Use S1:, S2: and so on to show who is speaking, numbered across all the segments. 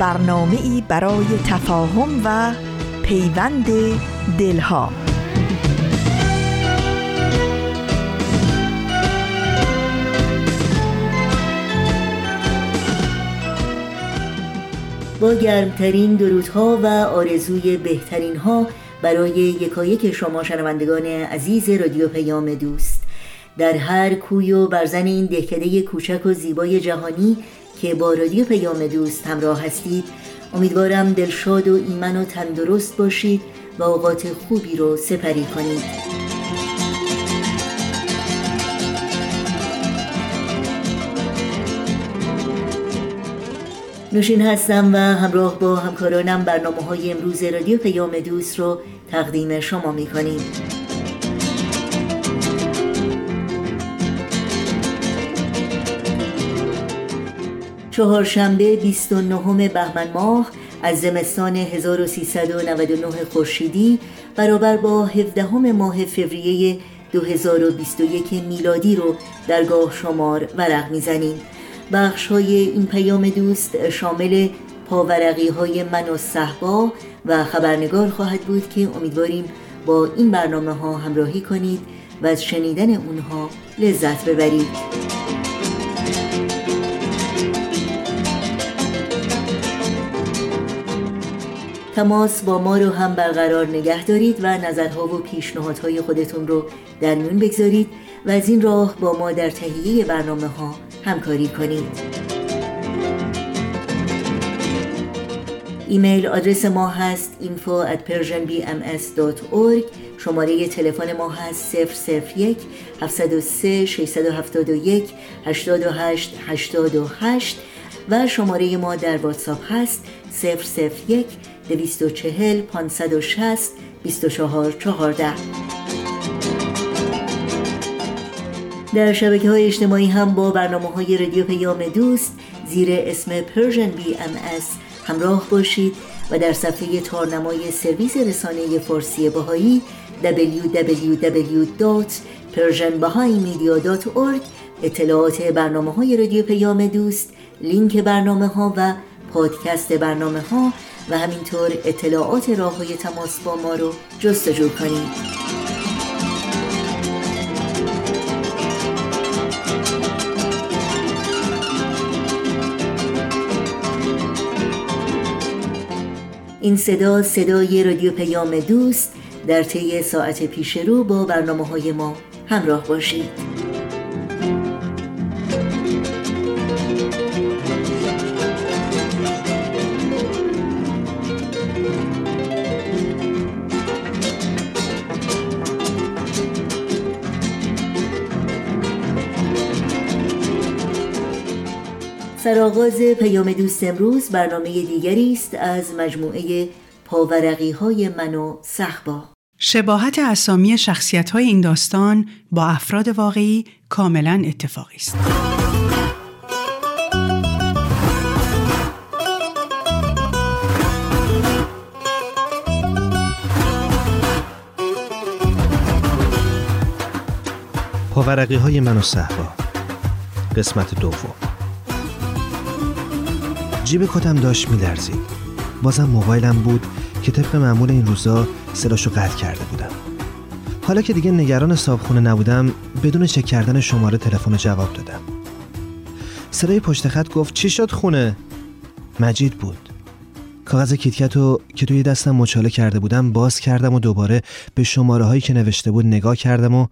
S1: برنامه ای برای تفاهم و پیوند دلها.
S2: با گرمترین درودها و آرزوی بهترین ها برای یکایک شما شنوندگان عزیز رادیو پیام دوست. در هر کوی و برزن این دهکده کوچک و زیبای جهانی که با رادیو پیام دوست همراه هستید امیدوارم دلشاد و ایمن و تندرست باشید و اوقات خوبی رو سپری کنید. نوشین هستم و همراه با همکارانم برنامه های امروز رادیو پیام دوست رو تقدیم شما می کنیم چهارشنبه 29 بهمن ماه از زمستان 1399 خورشیدی برابر با 17 ماه فوریه 2021 میلادی رو درگاه شمار ورق می‌زنیم. بخش های این پیام دوست شامل پاورقی های من و صحبا و خبرنگار خواهد بود که امیدواریم با این برنامه ها همراهی کنید و از شنیدن اونها لذت ببرید. تماس با ما رو هم برقرار نگه دارید و نظرها و پیشنهادهای خودتون رو در میون بگذارید و از این راه با ما در تهیه برنامه ها همکاری کنید. ایمیل آدرس ما هست info at persianbms.org شماره تلفن ما هست 001 703 671 828 828 و شماره ما در واتساپ هست 001 240 560 24 14 در شبکه های اجتماعی هم با برنامه های رادیو پیام دوست زیر اسم Persian BMS همراه باشید و در صفحه تارنمای سرویس رسانه فارسی باهایی www.persianbahaimedia.org اطلاعات برنامه های رادیو پیام دوست لینک برنامه ها و پادکست برنامه ها و همینطور اطلاعات راه های تماس با ما رو جستجو کنید. این صدا صدای رادیو پیام دوست در طی ساعت پیش رو با برنامه های ما همراه باشید. سرآغاز پیام دوست امروز برنامه دیگری است از مجموعه پاورقی های من و صحبا
S3: شباهت اسامی شخصیت های این داستان با افراد واقعی کاملا اتفاقی است.
S4: پاورقی های من و صحبا قسمت دوم. جیب کتم داشت میلرزید. بازم موبایلم بود که طبق معمول این روزا صداشو قطع کرده بودم. حالا که دیگه نگران صابخونه نبودم بدون چک کردن شماره تلفن جواب دادم. صدای پشت خط گفت چی شد خونه؟ مجید بود. کاغذ کیتکت رو که توی دستم مچاله کرده بودم باز کردم و دوباره به شماره هایی که نوشته بود نگاه کردم و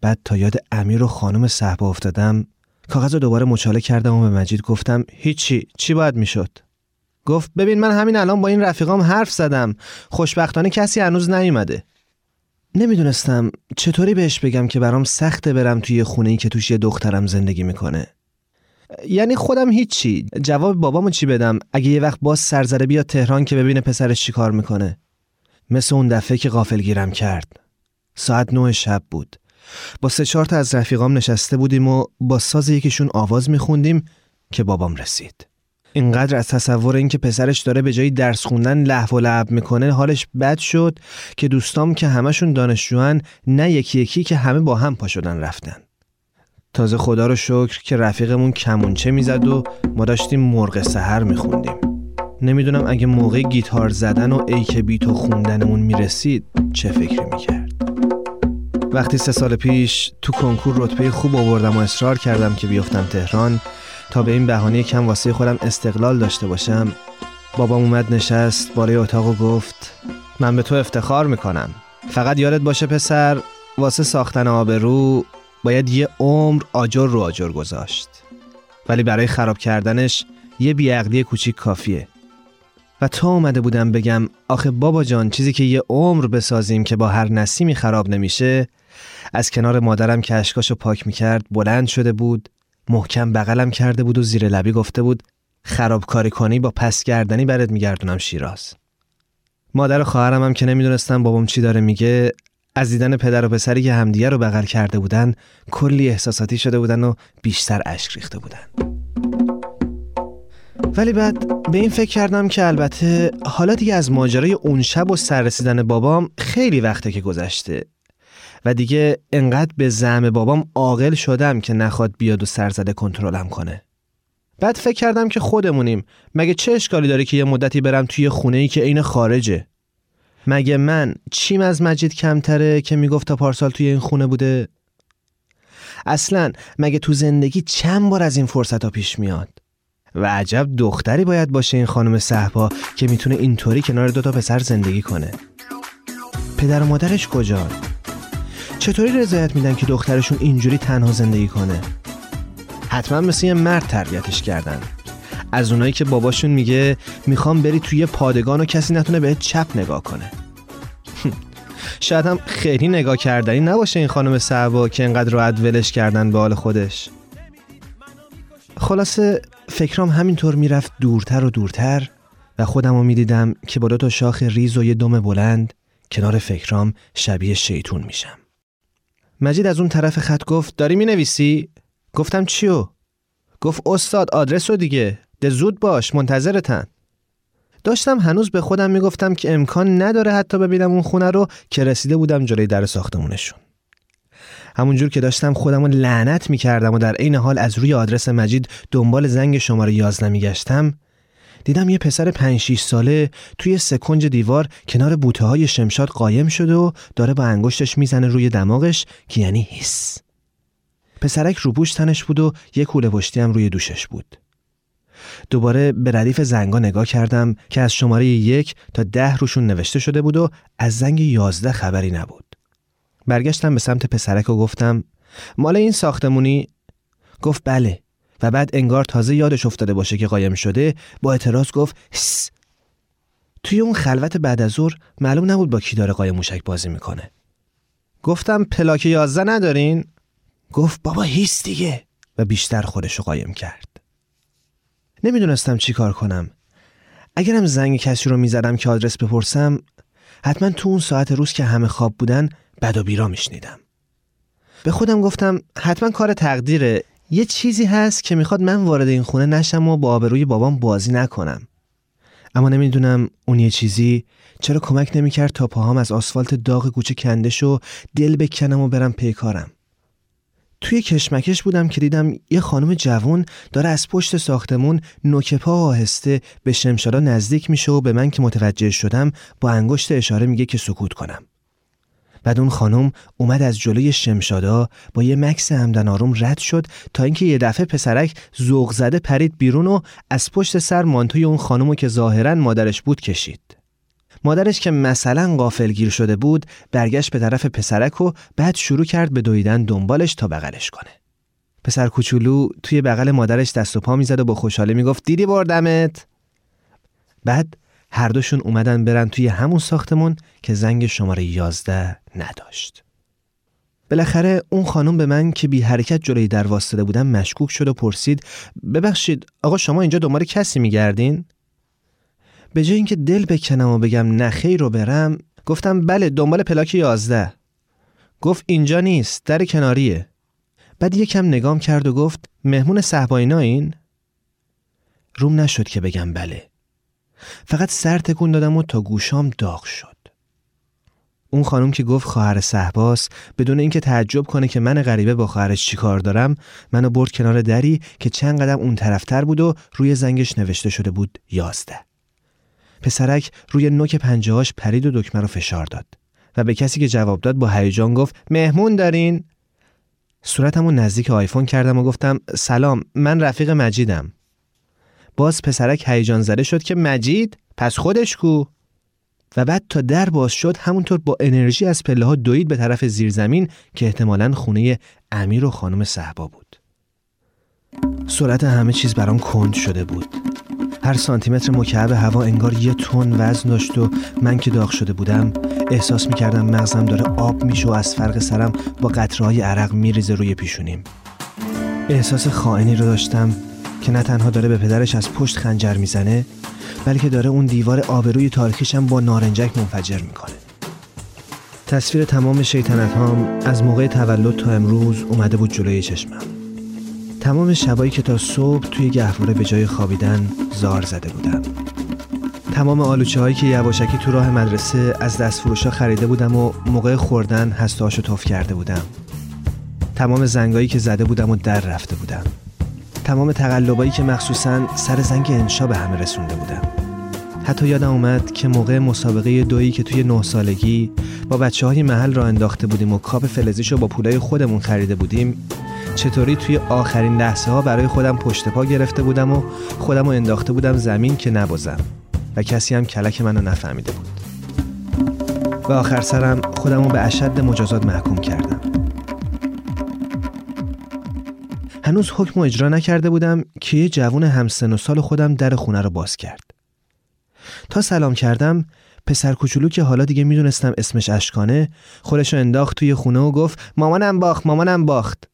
S4: بعد تا یاد امیر و خانم صحبه افتادم کاغذ رو دوباره مچاله کردم و به مجید گفتم هیچی چی باید می‌شد؟ گفت ببین من همین الان با این رفیقام حرف زدم. خوشبختانه کسی هنوز نیومده. نمی‌دونستم چطوری بهش بگم که برام سخته برم توی خونه ای که توش یه دخترم زندگی می‌کنه. یعنی خودم هیچی. جواب بابامو چی بدم؟ اگه یه وقت باز سرزره بیاد تهران که ببینه پسرش چی کار می‌کنه. مثل اون دفعه که غافل گیرم کرد. ساعت نه شب بود. با سه چهار تا از رفیقام نشسته بودیم و با ساز یکیشون آواز میخوندیم که بابام رسید. اینقدر از تصور اینکه پسرش داره به جایی درس خوندن لحو و لعب می‌کنه حالش بد شد که دوستام که همشون دانشجوان نه یکی یکی که همه با هم پا شدن رفتن. تازه خدا رو شکر که رفیقمون کمونچه می‌زد و ما داشتیم مرغ سهر میخوندیم. نمی‌دونم اگه موقع گیتار زدن و ایک بیتو خوندنمون می‌رسید چه فکری می‌کرد. وقتی سه سال پیش تو کنکور رتبه خوب آوردم و اصرار کردم که بیفتم تهران تا به این بهانه کم واسه خودم استقلال داشته باشم بابام اومد نشست بالای اتاق و گفت من به تو افتخار می‌کنم. فقط یادت باشه پسر واسه ساختن آبرو باید یه عمر آجر رو آجر گذاشت. ولی برای خراب کردنش یه بیعقلی کوچیک کافیه. و تا اومده بودم بگم آخه بابا جان چیزی که یه عمر بسازیم که با هر نسیمی خراب نمیشه از کنار مادرم که اشکاشو پاک می‌کرد بلند شده بود محکم بغلم کرده بود و زیر لبی گفته بود خرابکاری کنی با پس گردنی برات میگردونم شیراز. مادر و خواهرم هم که نمی‌دونستم بابام چی داره میگه از دیدن پدر و پسری که همدیگه رو بغل کرده بودن کلی احساساتی شده بودن و بیشتر اشک ریخته بودن. ولی بعد به این فکر کردم که البته حالا دیگه از ماجرای اون شب و سررسیدن بابام خیلی وقته که گذشته. و دیگه انقدر به زعم بابام عاقل شدم که نخواد بیاد و سرزده کنترلم کنه. بعد فکر کردم که خودمونیم. مگه چه اشکالی داره که یه مدتی برم توی خونه ای که عین خارجه؟ مگه من چیم از مجید کمتره که می‌گفت تا پارسال توی این خونه بوده؟ اصلا مگه تو زندگی چند بار از این فرصت ها پیش میاد؟ و عجب دختری باید باشه این خانم صحبا که می‌تونه اینطوری کنار دوتا پسر زندگی کنه. پدر و مادرش کجا؟ چطوری رضایت میدن که دخترشون اینجوری تنها زندگی کنه؟ حتما مثل یه مرد تربیتش کردن. از اونایی که باباشون میگه می‌خوام بری توی پادگان و کسی نتونه بهت چپ نگاه کنه. شاید هم خیلی نگاه کردنی نباشه این خانم صحبا که انقدر راحت ولش کردن به حال خودش. خلاصه فکرام همینطور می‌رفت دورتر و دورتر و خودم رو می‌دیدم که با دو تا شاخ ریز و یه دم بلند کنار فکرام شبیه شیطون میشم. مجید از اون طرف خط گفت داری می‌نویسی؟ گفتم چیو؟ گفت استاد آدرس رو دیگه ده زود باش منتظرتن داشتم هنوز به خودم می‌گفتم که امکان نداره حتی ببینم اون خونه رو که رسیده بودم جلوی در ساختمونشون همونجور که داشتم خودم رو لعنت می‌کردم و در عین حال از روی آدرس مجید دنبال زنگ شماره 11 میگشتم دیدم یه پسر 5 6 ساله توی سکنج دیوار کنار بوته های شمشاد قایم شده و داره با انگشتش می‌زنه روی دماغش که یعنی حس پسرک روبوش تنش بود و یه کوله پشتی هم روی دوشش بود. دوباره به ردیف زنگا نگاه کردم که از شماره یک تا ده روشون نوشته شده بود و از زنگ یازده خبری نبود. برگشتم به سمت پسرک و گفتم مال این ساختمونی؟ گفت بله. و بعد انگار تازه یادش افتاده باشه که قایم شده با اعتراض گفت هس توی اون خلوت بعد از ظهر معلوم نبود با کی داره قایم موشک بازی می‌کنه. گفتم پلاک یازده ندارین؟ گفت بابا هیس دیگه. و بیشتر خودشو قایم کرد. نمی‌دونستم چی کار کنم. اگرم زنگ کسی رو می‌زدم که آدرس بپرسم حتما تو اون ساعت روز که همه خواب بودن بد و بیرا میشنیدم. به خودم گفتم حتما کار تقدیره. یه چیزی هست که می‌خواد من وارد این خونه نشم و با آبروی بابام بازی نکنم. اما نمی‌دونم اون یه چیزی چرا کمک نمی‌کرد تا پاهام از آسفالت داغ کوچه کندش و دل بکنم و برم پیکارم توی کشمکش بودم که دیدم یه خانم جوون داره از پشت ساختمون نوک پا آهسته به شمشالا نزدیک میشه و به من که متوجه شدم با انگشت اشاره میگه که سکوت کنم. بعد اون خانم اومد از جلوی شمشادا با یه مکس همدن آروم رد شد تا اینکه یه دفعه پسرک ذوق زده پرید بیرون و از پشت سر مانتوی اون خانمو که ظاهرا مادرش بود کشید. مادرش که مثلا غافلگیر شده بود برگشت به طرف پسرک و بعد شروع کرد به دویدن دنبالش تا بغلش کنه. پسر کوچولو توی بغل مادرش دست و پا می‌زد و با خوشحالی می‌گفت دیدی بردمت بعد هر دوشون اومدن برن توی همون ساختمون که زنگ شماره 11 نداشت. بالاخره اون خانم به من که بی حرکت جلوی در واسطه بودم مشکوک شد و پرسید ببخشید آقا شما اینجا دنبال کسی میگردین؟ به جای اینکه دل بکنم و بگم نخیر رو برم گفتم بله دنبال پلاک 11 گفت اینجا نیست در کناریه بعد یکم نگام کرد و گفت مهمون صحباینا این روم نشد که بگم بله فقط سر تکون دادم و تا گوشام داغ شد. اون خانم که گفت خواهر صحباس بدون اینکه تعجب کنه که من غریبه با خواهرش چیکار دارم منو برد کنار دری که چند قدم اون طرفتر بود و روی زنگش نوشته شده بود یازده. پسرک روی نوک پنجهاش پرید و دکمه رو فشار داد و به کسی که جواب داد با هیجان گفت مهمون دارین؟ صورتمو نزدیک آیفون کردم و گفتم سلام من رفیق مجیدم. باز پسرک هیجان زده شد که مجید پس خودش کو. و بعد تا در باز شد همونطور با انرژی از پله ها دوید به طرف زیرزمین که احتمالا خونه امیر و خانم صحبا بود. سرعت همه چیز برام کند شده بود. هر سانتیمتر مکعب هوا انگار یه تن وزن داشت و من که داغ شده بودم احساس می‌کردم مغزم داره آب میشه و از فرق سرم با قطرهای عرق میریزه روی پیشونیم. احساس خائنی رو داشتم. که نه تنها داره به پدرش از پشت خنجر می‌زنه بلکه داره اون دیوار آبروی تاریخیشم با نارنجک منفجر می‌کنه. تصویر تمام شیطنت هام از موقع تولد تا امروز اومده بود جلوی چشمم. تمام شبایی که تا صبح توی گهواره به جای خوابیدن زار زده بودم. تمام آلوچه هایی که یواشکی تو راه مدرسه از دست فروشا خریده بودم و موقع خوردن هستهاشو توف کرده بودم. تمام زنگایی که زده بودم و در رفته بودم. تمام تقلبایی که مخصوصا سر زنگ انشا به همه رسونده بودم حتی یادم اومد که موقع مسابقه دویی که توی نه سالگی با بچه های محل را انداخته بودیم و کاپ فلزیشو با پولای خودمون خریده بودیم چطوری توی آخرین لحظه ها برای خودم پشت پا گرفته بودم و خودم رو انداخته بودم زمین که نبازم و کسی هم کلک منو نفهمیده بود. و آخر سرم خودم رو به اشد مجازات محکوم کردم. هنوز حکم و اجرا نکرده بودم که یه جوون همسن و سال خودم در خونه رو باز کرد. تا سلام کردم پسر کوچولو که حالا دیگه می‌دونستم اسمش اشکانه خودش رو انداخت توی خونه و گفت مامانم باخت مامانم باخت.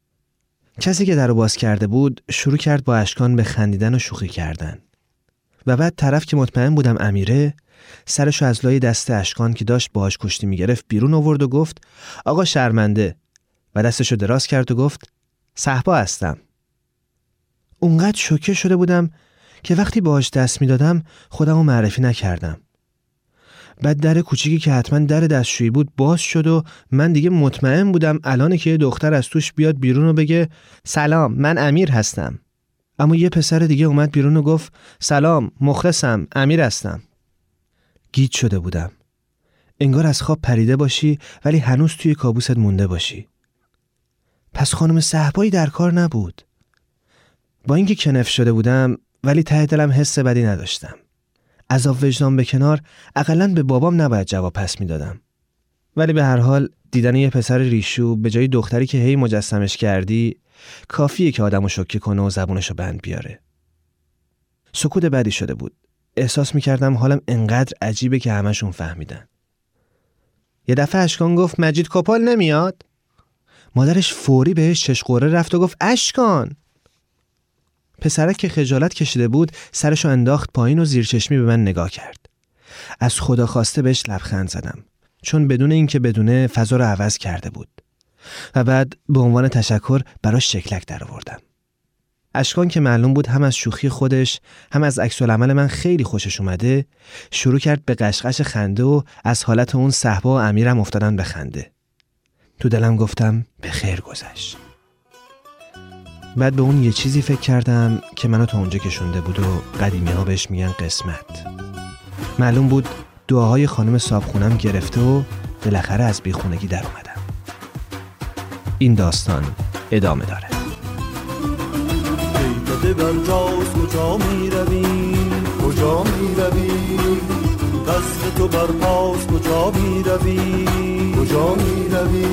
S4: کسی که در باز کرده بود شروع کرد با اشکان به خندیدن و شوخی کردن. و بعد طرف که مطمئن بودم امیره سرشو از لای دست اشکان که داشت باهاش کشتی می‌گرفت بیرون آورد و گفت آقا شرمنده. و دستشو دراز کرد و گفت صحبا هستم. اونقدر شوکه شده بودم که وقتی باهاش دست می‌دادم خودم رو معرفی نکردم. بعد در کوچیکی که حتما در دستشویی بود باز شد و من دیگه مطمئن بودم الان که یه دختر از توش بیاد بیرون و بگه سلام من امیر هستم. اما یه پسر دیگه اومد بیرون و گفت سلام مخلصم امیر هستم. گیت شده بودم. انگار از خواب پریده باشی ولی هنوز توی کابوست مونده باشی. پس خانم صحبایی در کار نبود. با اینکه کنف شده بودم ولی ته دلم حس بدی نداشتم. عذاب وجدان به کنار اقلا به بابام نباید جواب پس می‌دادم. ولی به هر حال دیدن یه پسر ریشو به جای دختری که هی مجسمش کردی کافیه که آدمو شوکه کنه و زبونشو بند بیاره. سکوت بدی شده بود. احساس می‌کردم حالم انقدر عجیبه که همشون فهمیدن. یه دفعه اشکان گفت مجید کپال نمیاد؟ مادرش فوری بهش چشقوره رفت و گفت اشکان پسرک که خجالت کشیده بود سرشو انداخت پایین و زیر چشمی به من نگاه کرد. از خدا خواسته بهش لبخند زدم چون بدون اینکه بدونه فضا رو عوض کرده بود. و بعد به عنوان تشکر براش شکلک در آوردم اشکان که معلوم بود هم از شوخی خودش هم از عکس عمل من خیلی خوشش اومده شروع کرد به قشقش خنده و از حالت اون صحبا و امیرم افتادن به خنده. تو دلم گفتم به خیر گذشت. بعد به اون یه چیزی فکر کردم که منو تا اونجا کشونده بود و قدیمی ها بهش میگن قسمت. معلوم بود دعاهای خانم صابخونم گرفته و بالاخره از بیخونگی در اومدم. این داستان ادامه داره.
S5: کجا می روی کجا می روی تو بر پاس کجا می روی کجا می روی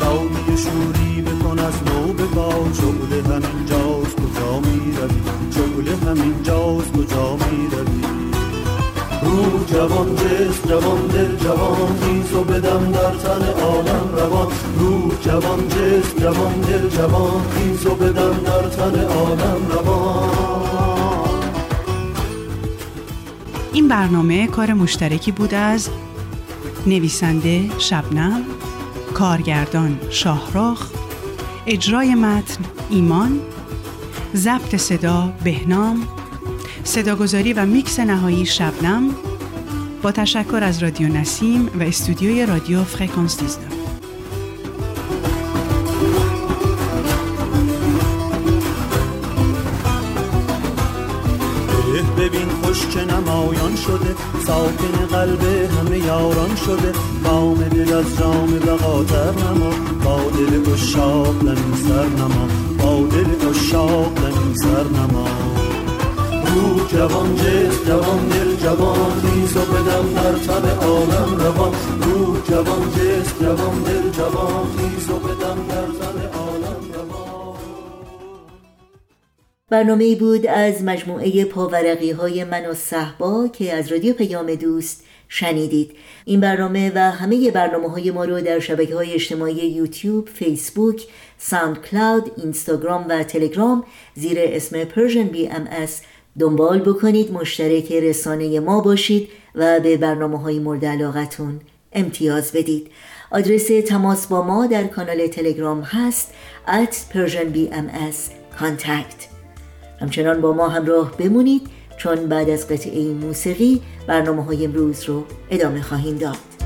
S5: جامی شوری بکن از نو به با. شغل همین جاز کجا می روی شغل همین جاز کجا می روی رو جوان جست، جوان دل جوان نیز و بدم در تن عالم روان. روح جوان جست، جوان دل جوان نیز و بدم در تن عالم روان.
S3: این برنامه کار مشترکی بود از نویسنده شبنم کارگردان شاهراخ اجرای متن ایمان ضبط صدا بهنام صداگذاری و میکس نهایی شبنم. با تشکر از رادیو نسیم و استودیوی رادیو فرکانس 19
S5: که نمایان شده ساکن قلب همه یاران شده. بام دل از جام بقاتر نما با دل اشاق لنی سر نما. با دل اشاق لنی سر نما. روح جوان جس جوان دل جوان خیز و بدم در تب عالم روان. روح جوان جس جوان دل جوان خیز و بدم در تب
S2: برنامه بود از مجموعه پاورقی های من و صحبا که از رادیو پیام دوست شنیدید. این برنامه و همه برنامه های ما رو در شبکه های اجتماعی یوتیوب، فیسبوک، ساوند کلاود، اینستاگرام و تلگرام زیر اسم Persian BMS دنبال بکنید. مشترک رسانه ما باشید و به برنامه های مورد علاقتون امتیاز بدید. آدرس تماس با ما در کانال تلگرام هست at Persian BMS contact. همچنان با ما همراه بمونید چون بعد از قطعه موسیقی برنامه های امروز رو ادامه خواهیم داد.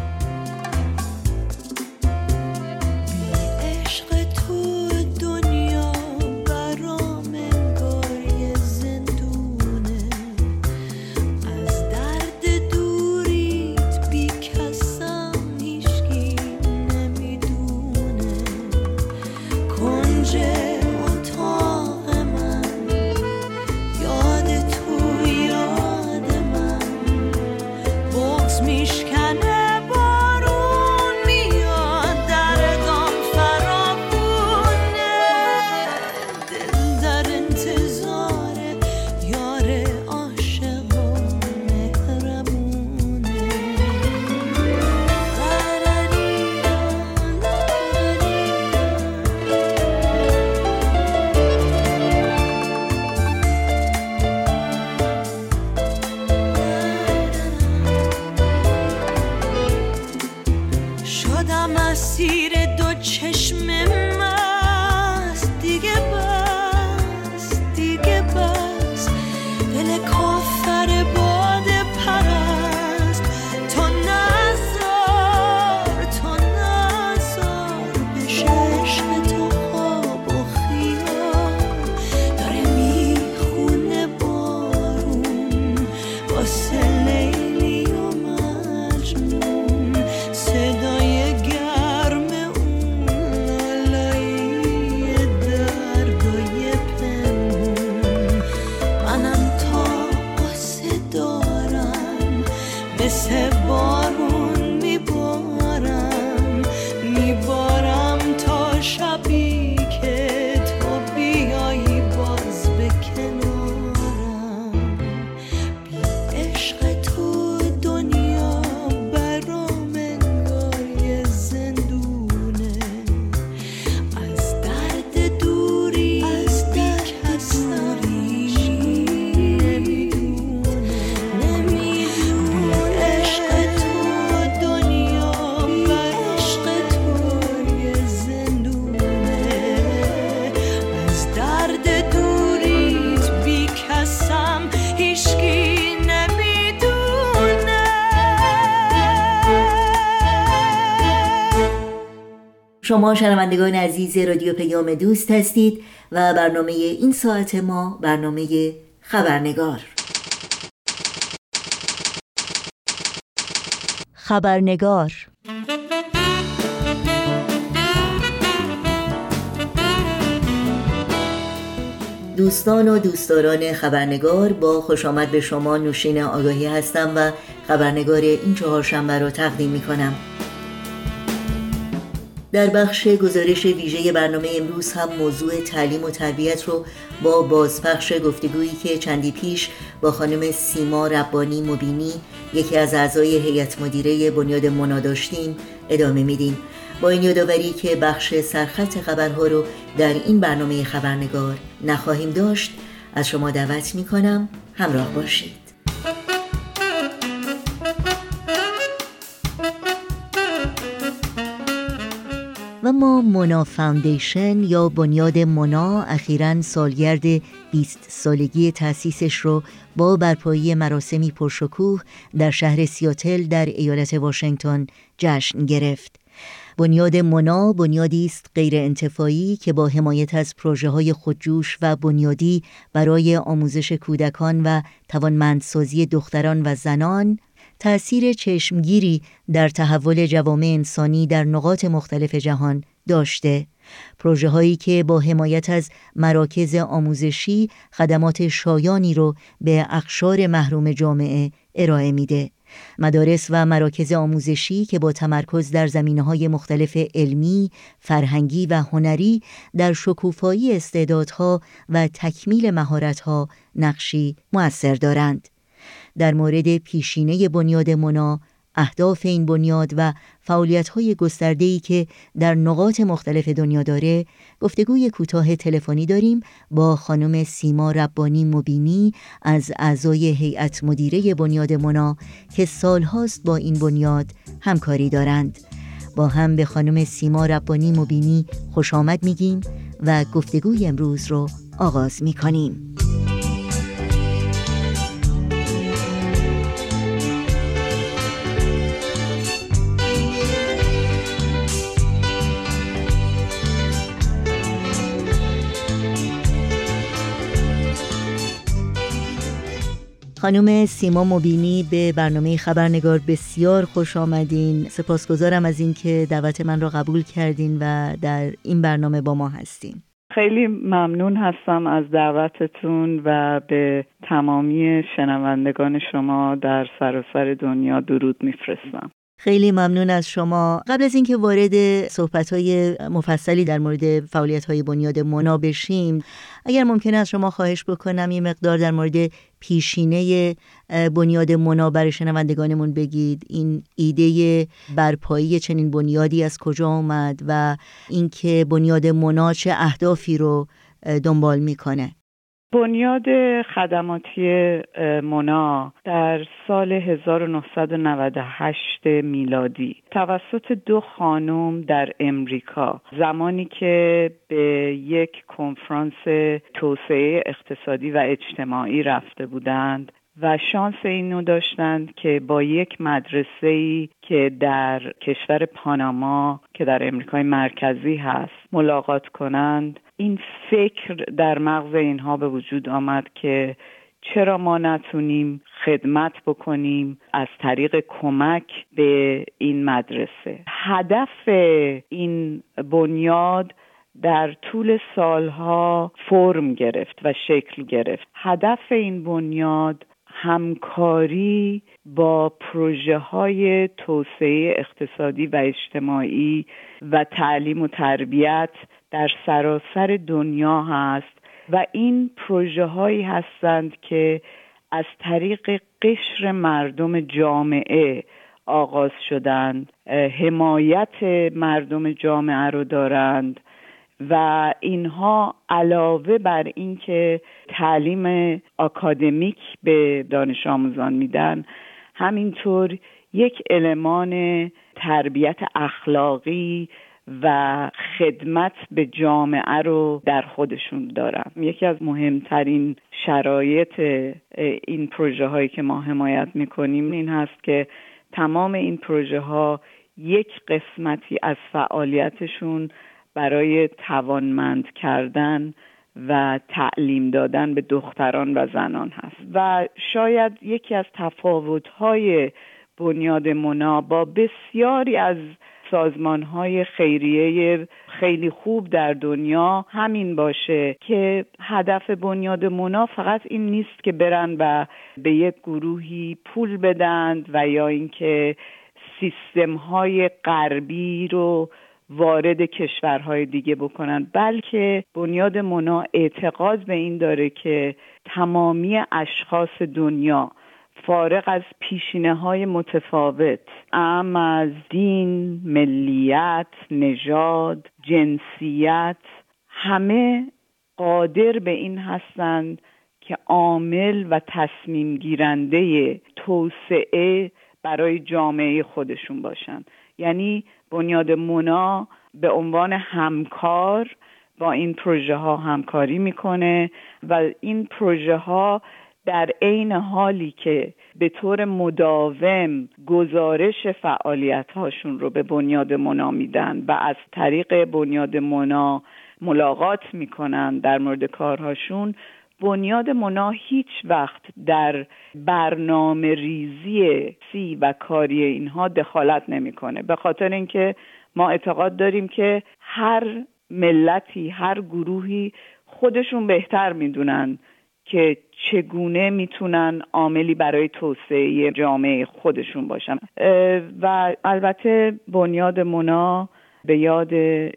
S2: se شما شنوندگان عزیز رادیو پیام دوست هستید و برنامه این ساعت ما برنامه خبرنگار. خبرنگار. دوستان و دوستداران خبرنگار با خوش آمد به شما نوشین آگاهی هستم و خبرنگار این چهارشنبه را تقدیم می کنم در بخش گزارش ویژه برنامه امروز هم موضوع تعلیم و تربیت رو با بازپخش گفتگویی که چندی پیش با خانم سیما ربانی مبینی یکی از اعضای هیئت مدیره بنیاد منا داشتیم ادامه میدیم. با این یادآوری که بخش سرخط خبرها رو در این برنامه خبرنگار نخواهیم داشت از شما دعوت می کنم همراه باشید. و ما Mona Foundation یا بنیاد مونا اخیرا سالگرد 20 سالگی تأسیسش رو با برپایی مراسمی پرشکوه در شهر سیاتل در ایالت واشنگتن جشن گرفت. بنیاد مونا بنیادی است غیر انتفاعی که با حمایت از پروژه های خودجوش و بنیادی برای آموزش کودکان و توانمندسازی دختران و زنان تأثیر چشمگیری در تحول جوامع انسانی در نقاط مختلف جهان داشته پروژه هایی که با حمایت از مراکز آموزشی خدمات شایانی رو به اقشار محروم جامعه ارائه میده مدارس و مراکز آموزشی که با تمرکز در زمینه های مختلف علمی، فرهنگی و هنری در شکوفایی استعدادها و تکمیل مهارتها نقشی مؤثر دارند. در مورد پیشینه بنیاد منا اهداف این بنیاد و فعالیت‌های گسترده‌ای که در نقاط مختلف دنیا داره گفتگوی کوتاه تلفنی داریم با خانم سیما ربانی مبینی از اعضای هیئت مدیره بنیاد منا که سالهاست با این بنیاد همکاری دارند. با هم به خانم سیما ربانی مبینی خوش آمد میگیم و گفتگوی امروز رو آغاز می‌کنیم. خانم سیما مبینی به برنامه خبرنگار بسیار خوش آمدین. سپاسگزارم از اینکه دعوت من را قبول کردین و در این برنامه با ما هستین.
S6: خیلی ممنون هستم از دعوتتون و به تمامی شنوندگان شما در سراسر دنیا درود میفرستم.
S2: خیلی ممنون از شما. قبل از اینکه وارد صحبت های مفصلی در مورد فعالیت های بنیاد منا بشیم اگر ممکنه از شما خواهش بکنم یه مقدار در مورد پیشینه بنیاد منا برای شنوندگانمون بگید. این ایده برپایی چنین بنیادی از کجا آمد و اینکه بنیاد منا چه اهدافی رو دنبال می‌کنه.
S6: بنیاد خدماتی مونا در سال 1998 میلادی توسط دو خانم در امریکا زمانی که به یک کنفرانس توسعه اقتصادی و اجتماعی رفته بودند. و شانس اینو داشتند که با یک مدرسه ای که در کشور پاناما که در امریکای مرکزی هست ملاقات کنند. این فکر در مغز اینها به وجود آمد که چرا ما نتونیم خدمت بکنیم از طریق کمک به این مدرسه. هدف این بنیاد در طول سالها فرم گرفت و شکل گرفت. هدف این بنیاد همکاری با پروژه های توسعه اقتصادی و اجتماعی و تعلیم و تربیت در سراسر دنیا هست و این پروژه هایی هستند که از طریق قشر مردم جامعه آغاز شدند حمایت مردم جامعه رو دارند و اینها علاوه بر اینکه تعلیم آکادمیک به دانش آموزان میدن همینطور یک المان تربیت اخلاقی و خدمت به جامعه رو در خودشون دارن. یکی از مهمترین شرایط این پروژه هایی که ما حمایت می‌کنیم این هست که تمام این پروژه ها یک قسمتی از فعالیتشون برای توانمند کردن و تعلیم دادن به دختران و زنان هست. و شاید یکی از تفاوت‌های بنیاد منا با بسیاری از سازمان های خیریه خیلی خوب در دنیا همین باشه که هدف بنیاد منا فقط این نیست که برن و به یک گروهی پول بدند و یا اینکه سیستم های غربی رو وارد کشورهای دیگه بکنن. بلکه بنیاد منا اعتقاد به این داره که تمامی اشخاص دنیا فارغ از پیشینه های متفاوت ام از دین، ملیت، نژاد، جنسیت همه قادر به این هستند که عامل و تصمیم گیرنده توسعه برای جامعه خودشون باشند یعنی بنیاد مونا به عنوان همکار با این پروژه ها همکاری می‌کنه و این پروژه ها در عین حالی که به طور مداوم گزارش فعالیت هاشون رو به بنیاد منا میدن و از طریق بنیاد منا ملاقات می‌کنن در مورد کارهاشون بنیاد منا هیچ وقت در برنامه ریزی سی و کاری اینها دخالت نمی‌کنه. به خاطر اینکه ما اعتقاد داریم که هر ملتی هر گروهی خودشون بهتر می‌دونن که چگونه می‌تونن عاملی برای توسعه جامعه خودشون باشن. و البته بنیاد منا به یاد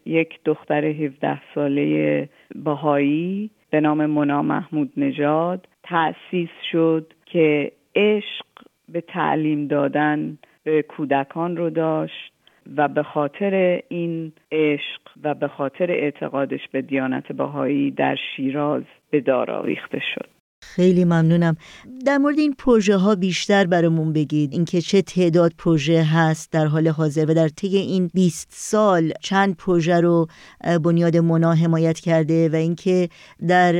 S6: یک دختر 17 ساله باهایی به نام منا محمود نژاد تأسیس شد که عشق به تعلیم دادن به کودکان رو داشت و به خاطر این عشق و به خاطر اعتقادش به دیانت بهایی در شیراز به دار آویخته شد.
S2: خیلی ممنونم. در مورد این پروژه ها بیشتر برامون بگید. اینکه چه تعداد پروژه هست در حال حاضر و در طی این 20 سال چند پروژه رو بنیاد منا حمایت کرده و اینکه در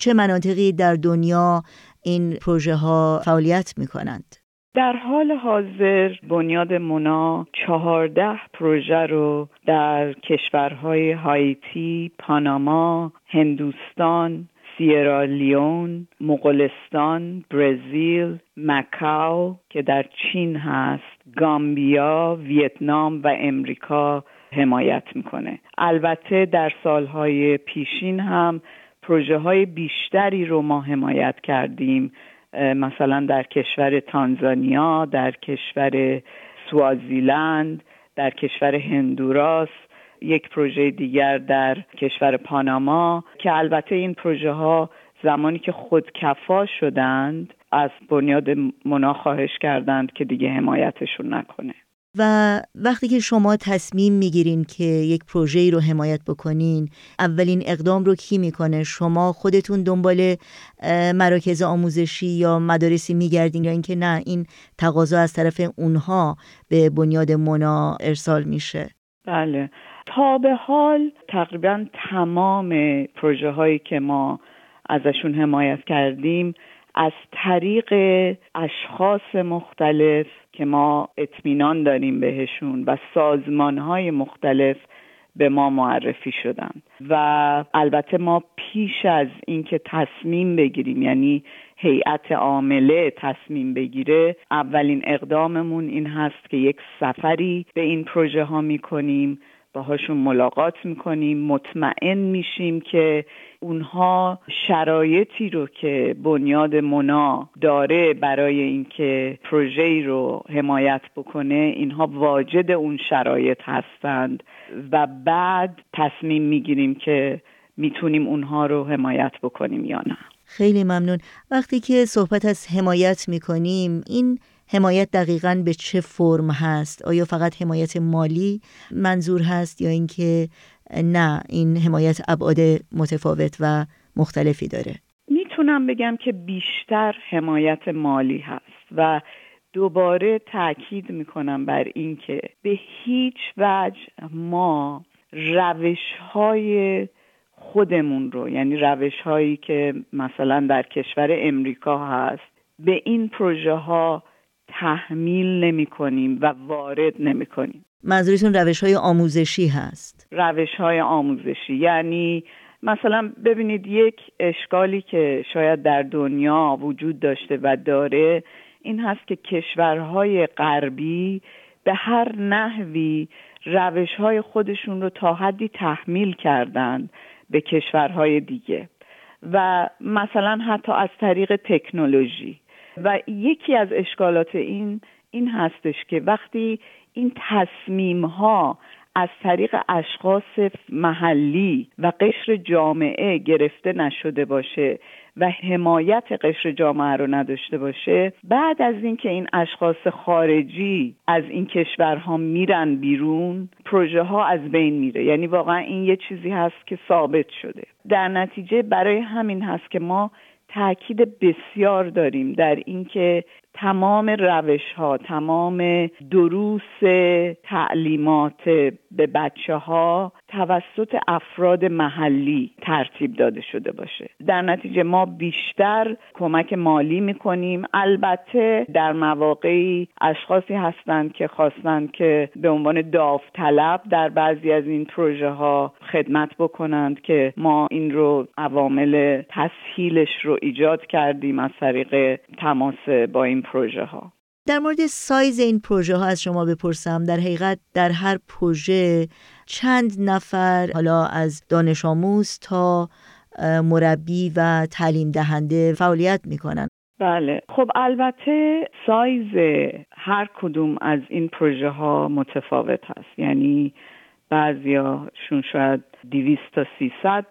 S2: چه مناطقی در دنیا این پروژه ها فعالیت می کنند
S6: در حال حاضر بنیاد مونا چهارده پروژه رو در کشورهای هایتی، پاناما، هندوستان، سیرالیون، مغولستان، برزیل، مکاو که در چین هست، گامبیا، ویتنام و امریکا حمایت می‌کنه. البته در سالهای پیشین هم پروژه های بیشتری رو ما حمایت کردیم مثلا در کشور تانزانیا در کشور سوازیلند در کشور هندوراس یک پروژه دیگر در کشور پاناما که البته این پروژه ها زمانی که خودکفا شدند از بنیاد منا خواهش کردند که دیگه حمایتشون نکنه.
S2: و وقتی که شما تصمیم می‌گیرین که یک پروژه رو حمایت بکنین اولین اقدام رو کی می‌کنه؟ شما خودتون دنبال مراکز آموزشی یا مدارسی میگردین یا اینکه نه این تقاضا از طرف اونها به بنیاد منا ارسال میشه؟
S6: بله. به حال تقریبا تمام پروژه هایی که ما ازشون حمایت کردیم از طریق اشخاص مختلف که ما اطمینان داریم بهشون و سازمان های مختلف به ما معرفی شدن و البته ما پیش از اینکه تصمیم بگیریم یعنی هیئت عامله تصمیم بگیره اولین اقداممون این هست که یک سفری به این پروژه ها می‌کنیم. باهاشون ملاقات می‌کنیم مطمئن میشیم که اونها شرایطی رو که بنیاد منا داره برای اینکه پروژه رو حمایت بکنه اینها واجد اون شرایط هستند و بعد تصمیم می‌گیریم که می‌تونیم اونها رو حمایت بکنیم یا نه.
S2: خیلی ممنون. وقتی که صحبت از حمایت می‌کنیم این حمایت دقیقا به چه فرم هست؟ آیا فقط حمایت مالی منظور هست یا اینکه نه این حمایت ابعاد متفاوت و مختلفی داره؟
S6: می‌تونم بگم که بیشتر حمایت مالی هست و دوباره تاکید می‌کنم بر اینکه به هیچ وجه ما روش های خودمون رو یعنی روش هایی که مثلا در کشور امریکا هست به این پروژه ها تحمیل نمی کنیم و وارد نمی کنیم
S2: منظورتون روش های آموزشی هست؟
S6: روش های آموزشی. یعنی مثلا ببینید یک اشکالی که شاید در دنیا وجود داشته و داره این هست که کشورهای غربی به هر نحوی روش های خودشون رو تا حدی تحمیل کردند به کشورهای دیگه و مثلا حتی از طریق تکنولوژی. و یکی از اشکالات این این هستش که وقتی این تصمیم ها از طریق اشخاص محلی و قشر جامعه گرفته نشده باشه و حمایت قشر جامعه رو نداشته باشه بعد از اینکه این اشخاص خارجی از این کشورها میرن بیرون پروژه ها از بین میره. یعنی واقعا این یه چیزی هست که ثابت شده. در نتیجه برای همین هست که ما تاکید بسیار داریم در اینکه تمام روش ها تمام دروس تعلیمات به بچه ها توسط افراد محلی ترتیب داده شده باشه. در نتیجه ما بیشتر کمک مالی می‌کنیم. البته در مواقعی اشخاصی هستند که خواستند که به عنوان داوطلب در بعضی از این پروژه ها خدمت بکنند که ما این رو عوامل تسهیلش رو ایجاد کردیم از طریق تماس با این پروژه ها
S2: در مورد سایز این پروژه ها از شما بپرسم. در حقیقت در هر پروژه چند نفر حالا از دانش آموز تا مربی و تعلیم دهنده فعالیت می‌کنن؟
S6: بله. خب البته سایز هر کدوم از این پروژه ها متفاوت هست یعنی بعضیاشون شاید 200 تا 300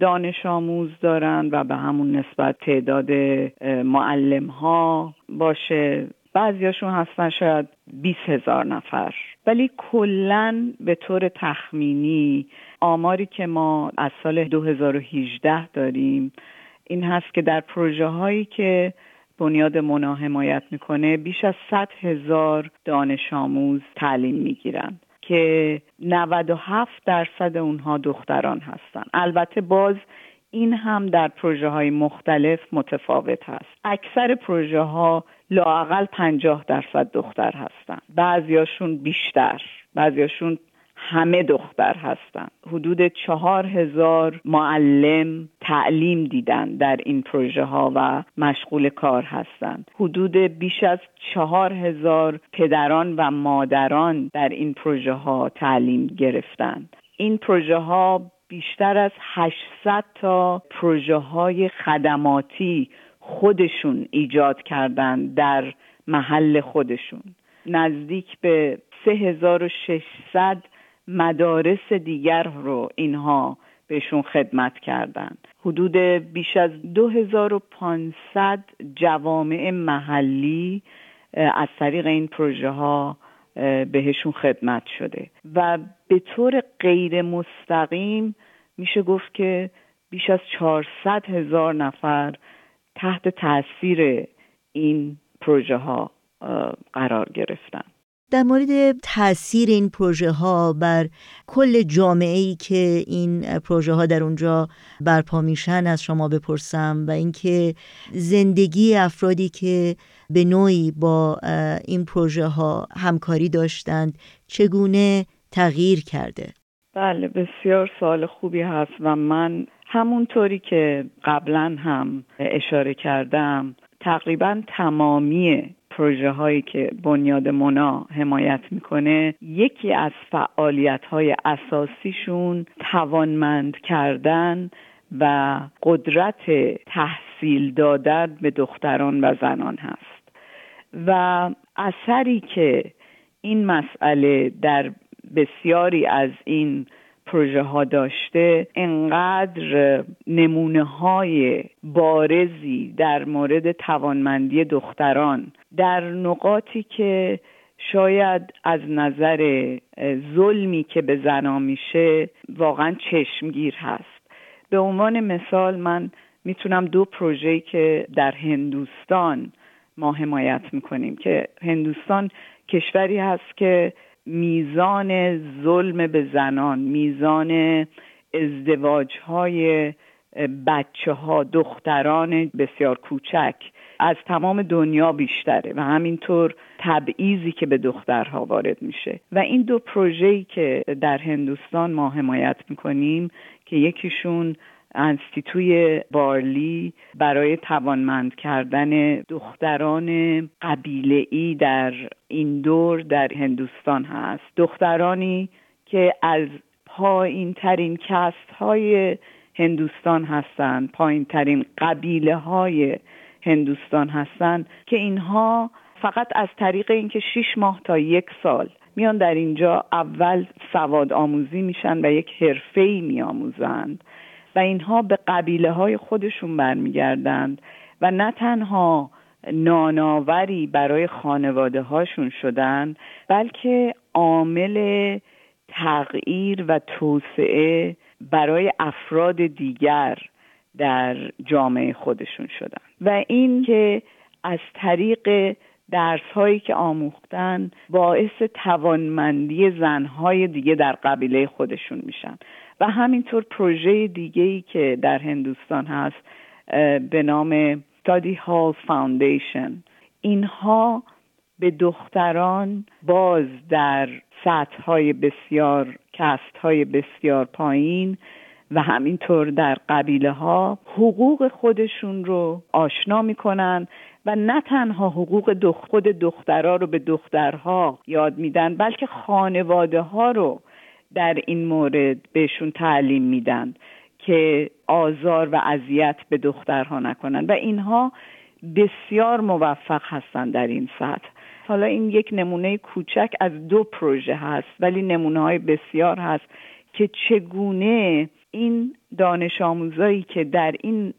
S6: دانش آموز دارن و به همون نسبت تعداد معلم ها باشه. بعضیاشون هستن شاید 20 هزار نفر. ولی کلا به طور تخمینی آماری که ما از سال 2018 داریم این هست که در پروژه هایی که بنیاد منا حمایت می‌کنه بیش از 100 هزار دانش آموز تعلیم می‌گیرن که 97 درصد اونها دختران هستن. البته باز این هم در پروژه های مختلف متفاوت هست. اکثر پروژه ها لاقل 50 درصد دختر هستن. بعضیاشون بیشتر. بعضیاشون همه دختر هستن. حدود چهار هزار معلم تعلیم دیدن در این پروژه ها و مشغول کار هستند حدود بیش از چهار هزار پدران و مادران در این پروژه ها تعلیم گرفتن. این پروژه ها بیشتر از 800 تا پروژه های خدماتی خودشون ایجاد کردن در محل خودشون. نزدیک به 3600 مدارس دیگر رو اینها بهشون خدمت کردن. حدود بیش از 2500 جوامع محلی از طریق این پروژه ها بهشون خدمت شده. و به طور غیر مستقیم میشه گفت که بیش از 400 هزار نفر تحت تاثیر این پروژه ها قرار گرفتن.
S2: در مورد تاثیر این پروژه ها بر کل جامعه ای که این پروژه ها در اونجا برپا میشن از شما بپرسم و اینکه زندگی افرادی که به نوعی با این پروژه ها همکاری داشتند چگونه تغییر کرده؟
S6: بله بسیار سال خوبی هست و من همونطوری که قبلا هم اشاره کردم تقریبا تمامی پروژه هایی که بنیاد منا حمایت می‌کنه یکی از فعالیت های اساسیشون توانمند کردن و قدرت تحصیل دادن به دختران و زنان هست. و اثری که این مسئله در بسیاری از این پروژه ها داشته انقدر نمونه های بارزی در مورد توانمندی دختران در نقاطی که شاید از نظر ظلمی که به زنا میشه واقعا چشمگیر هست. به عنوان مثال من می‌تونم دو پروژه که در هندوستان ما حمایت می‌کنیم که هندوستان کشوری هست که میزان ظلم به زنان میزان ازدواج های بچه ها دختران بسیار کوچک از تمام دنیا بیشتره و همینطور تبعیضی که به دخترها وارد میشه. و این دو پروژه‌ای که در هندوستان ما حمایت می‌کنیم که یکیشون انستیتوی بارلی برای توانمند کردن دختران قبیله ای در این دور در هندوستان هست. دخترانی که از پایین ترین کست های هندوستان هستند پایین ترین قبیله های هندوستان هستند که اینها فقط از طریق اینکه شش ماه تا یک سال میان در اینجا اول سواد آموزی میشن و یک حرفه ای میآموزند. و اینها به قبیله های خودشون برمیگردند و نه تنها ناناوری برای خانواده هاشون شدن بلکه عامل تغییر و توسعه برای افراد دیگر در جامعه خودشون شدن. و این که از طریق درس هایی که آموختن باعث توانمندی زنهای دیگه در قبیله خودشون میشن. و همینطور پروژه دیگه که در هندوستان هست به نام Study Hall Foundation. اینها به دختران باز در سطح های بسیار کست های بسیار پایین و همینطور در قبیله ها حقوق خودشون رو آشنا می‌کنن و نه تنها حقوق خود دخترها رو به دخترها یاد میدن بلکه خانواده ها رو در این مورد بهشون تعلیم میدن که آزار و اذیت به دخترها نکنن. و اینها بسیار موفق هستند در این سطح. حالا این یک نمونه کوچک از دو پروژه هست ولی نمونه های بسیار هست که چگونه این دانش آموزایی که در این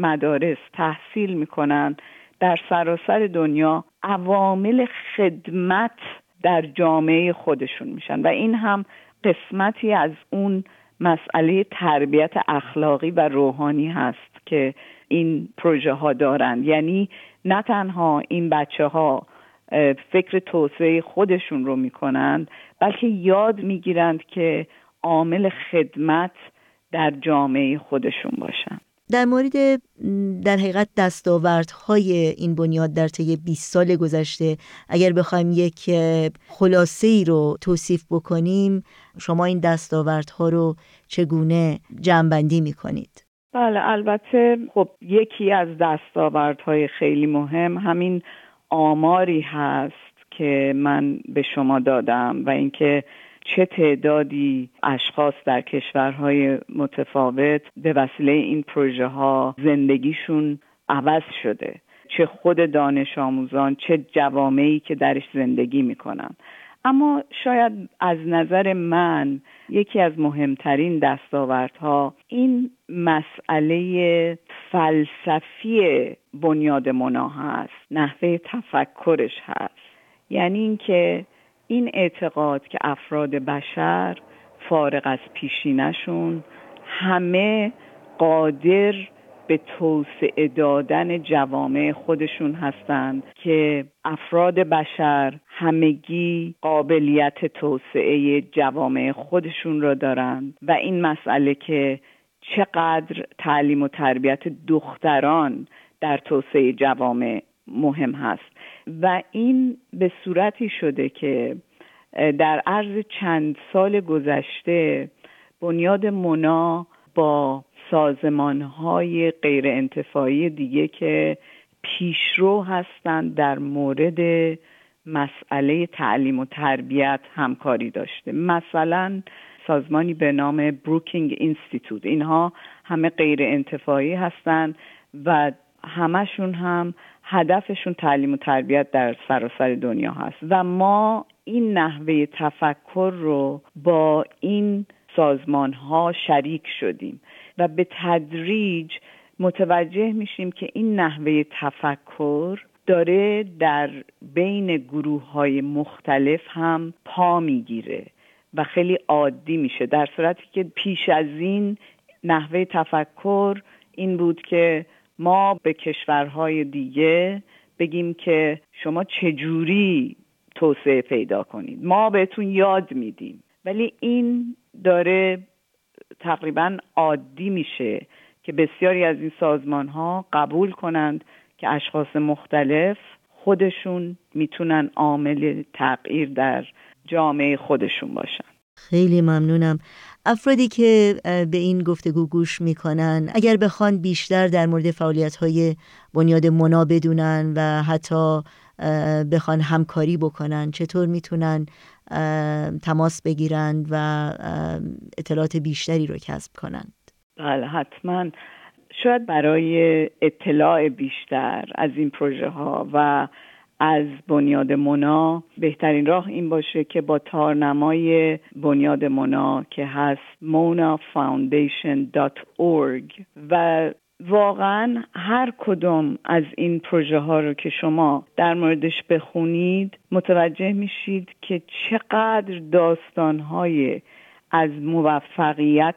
S6: مدارس تحصیل می‌کنن در سراسر دنیا عوامل خدمت در جامعه خودشون میشن. و این هم قسمتی از اون مسئله تربیت اخلاقی و روحانی هست که این پروژه ها دارند. یعنی نه تنها این بچه ها فکر توسعه خودشون رو می‌کنند بلکه یاد می‌گیرند که عامل خدمت در جامعه خودشون باشن.
S2: در مورد در حقیقت دستاوردهای این بنیاد در طی 20 سال گذشته اگر بخوایم یک خلاصه ای رو توصیف بکنیم شما این دستاوردها رو چگونه جمعبندی می‌کنید؟
S6: بله البته خب یکی از دستاوردهای خیلی مهم همین آماری هست که من به شما دادم و اینکه چه تعدادی اشخاص در کشورهای متفاوت به وسیله این پروژه ها زندگیشون عوض شده؟ چه خود دانش آموزان چه جوامعی که درش زندگی می‌کنن؟ اما شاید از نظر من یکی از مهمترین دستاوردها این مسئله فلسفی بنیاد منا هست نحوه تفکرش هست. یعنی اینکه این اعتقاد که افراد بشر فارغ از پیشینشون همه قادر به توسعه دادن جوامع خودشون هستند که افراد بشر همگی قابلیت توسعه جوامع خودشون را دارند و این مسئله که چقدر تعلیم و تربیت دختران در توسعه جوامع مهم هست. و این به صورتی شده که در عرض چند سال گذشته بنیاد مونا با سازمان های غیر انتفاعی دیگه که پیشرو هستند در مورد مسئله تعلیم و تربیت همکاری داشته. مثلا سازمانی به نام بروکینگ اینستیتوت اینها همه غیر انتفاعی هستند و همشون هم هدفشون تعلیم و تربیت در سراسر دنیا هست. و ما این نحوه تفکر رو با این سازمان ها شریک شدیم و به تدریج متوجه میشیم که این نحوه تفکر داره در بین گروه های مختلف هم پا می‌گیره و خیلی عادی میشه در صورتی که پیش از این نحوه تفکر این بود که ما به کشورهای دیگه بگیم که شما چجوری توسعه پیدا کنید. ما بهتون یاد میدیم. ولی این داره تقریبا عادی میشه که بسیاری از این سازمان ها قبول کنند که اشخاص مختلف خودشون می‌تونن عامل تغییر در جامعه خودشون باشن.
S2: خیلی ممنونم. افرادی که به این گفتگو گوش می‌کنن اگر بخوان بیشتر در مورد فعالیت های بنیاد منا بدونن و حتی بخوان همکاری بکنن چطور می‌تونن تماس بگیرند و اطلاعات بیشتری رو کسب کنند؟
S6: بله حتما. شاید برای اطلاع بیشتر از این پروژه ها و از بنیاد مونا. بهترین راه این باشه که با تارنمای بنیاد مونا که هست monafoundation.org و واقعا هر کدوم از این پروژه ها رو که شما در موردش بخونید متوجه میشید که چقدر داستان های از موفقیت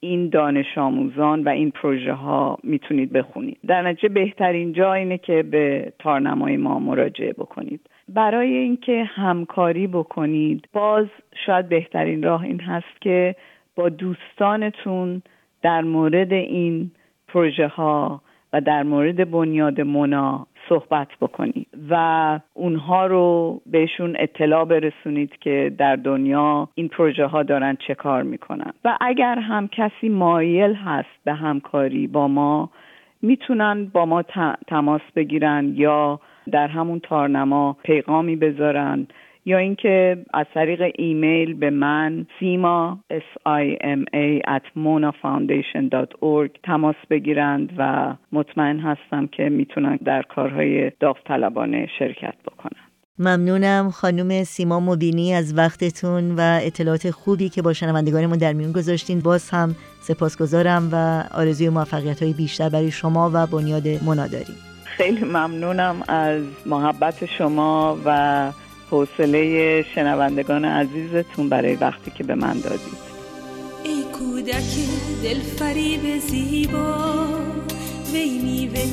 S6: این دانش آموزان و این پروژه ها می‌تونید بخونید. در نتیجه بهترین جا اینه که به تارنمای ما مراجعه بکنید. برای اینکه همکاری بکنید باز شاید بهترین راه این هست که با دوستانتون در مورد این پروژه ها و در مورد بنیاد مونا صحبت بکنید و اونها رو بهشون اطلاع برسونید که در دنیا این پروژه ها دارن چه کار می‌کنن. و اگر هم کسی مایل هست به همکاری با ما می‌تونن با ما تماس بگیرن یا در همون تارنما پیغامی بذارن یا اینکه از طریق ایمیل به من سیما s i m a at monafoundation.org تماس بگیرند و مطمئن هستم که می‌تونن در کارهای داوطلبانه شرکت بکنن.
S2: ممنونم خانم سیما مبینی از وقتتون و اطلاعات خوبی که با شنوندگانمون در میون گذاشتین. باز هم سپاسگزارم و آرزوی موفقیت های بیشتر برای شما و بنیاد مونا داریم
S6: خیلی ممنونم از محبت شما و حوصله شنوندگان عزیزتون برای وقتی که به من دادید.
S7: ای کودک دل فریب زیبا وی میوه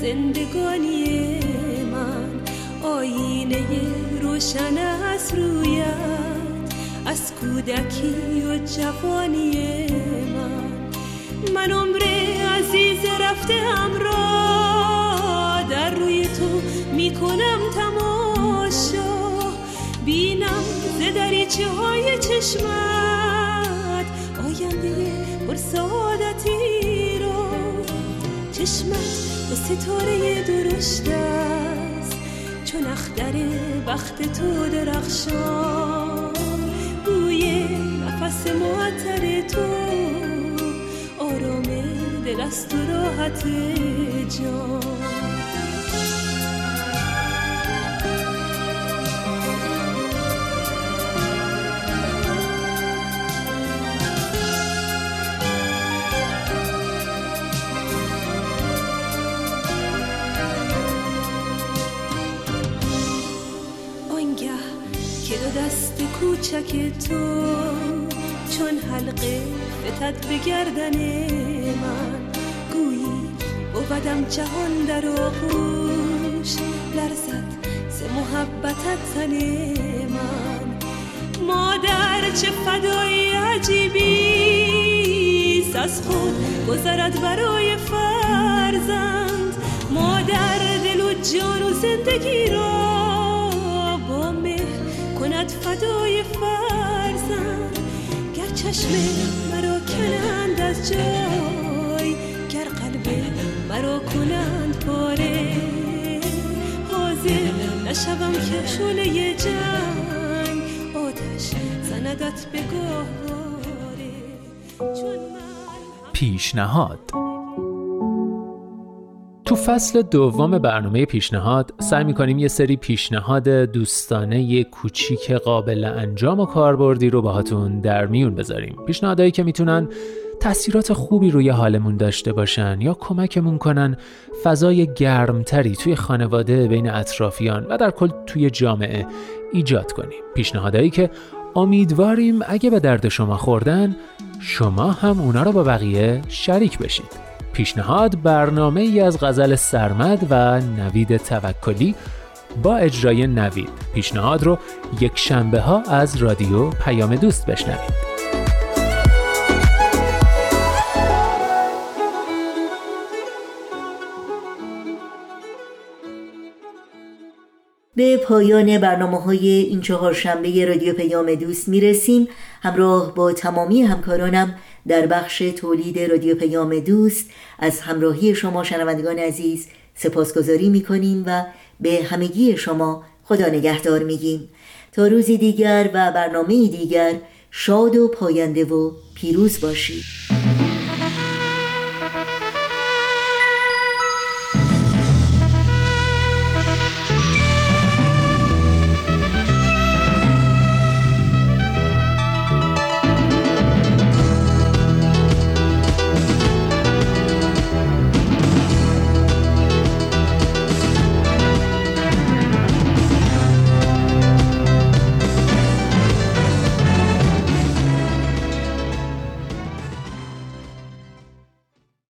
S7: زندگانی من. آینه روشن از رویت از کودکی و جوانی من. من عمر عزیز رفته را در روی تو می‌کنم تماشا. بینم ز دریچه های چشمت. آینده پر سعادتی رو. چشمت با ستاره درشت است. چون اختر وقت تو درخشان. بوی نفس معطر تو. آرام دل است و راحت جان. تو چون حلقه فتد به گردن من. گویی بدم جهان در آغوش لرزد ز محبتت تن من. مادر چه فدایی عجیبی از خود گذرد برای فرزند. مادر دل و جان و زندگی را کند فدای فرزن گر چشم مرا کنند از جای گر قلب مرا کنند پاره. حاضر نشوم که شله جنگ آتش زندت به گهواره
S8: پیشنهاد. تو فصل دوم برنامه پیشنهاد سعی می‌کنیم یه سری پیشنهاد دوستانه کوچیک قابل انجام و کاربردی رو باهاتون در میون بذاریم. پیشنهادهایی که می‌تونن تاثیرات خوبی روی حالمون داشته باشن یا کمکمون کنن فضای گرمتری توی خانواده بین اطرافیان و در کل توی جامعه ایجاد کنیم. پیشنهادهایی که امیدواریم اگه به درد شما خوردن شما هم اونا رو با بقیه شریک بشید. پیشنهاد برنامه ای از غزل سرمد و نوید توکلی با اجرای نوید. پیشنهاد رو یک شنبه ها از رادیو پیام دوست بشنوید.
S2: به پایان برنامه های این چهار شنبه رادیو پیام دوست می‌رسیم. همراه با تمامی همکارانم در بخش تولید رادیو پیام دوست از همراهی شما شنوندگان عزیز سپاسگزاری می‌کنیم و به همگی شما خدا نگهدار میگیم. تا روزی دیگر و برنامه دیگر شاد و پاینده و پیروز باشید.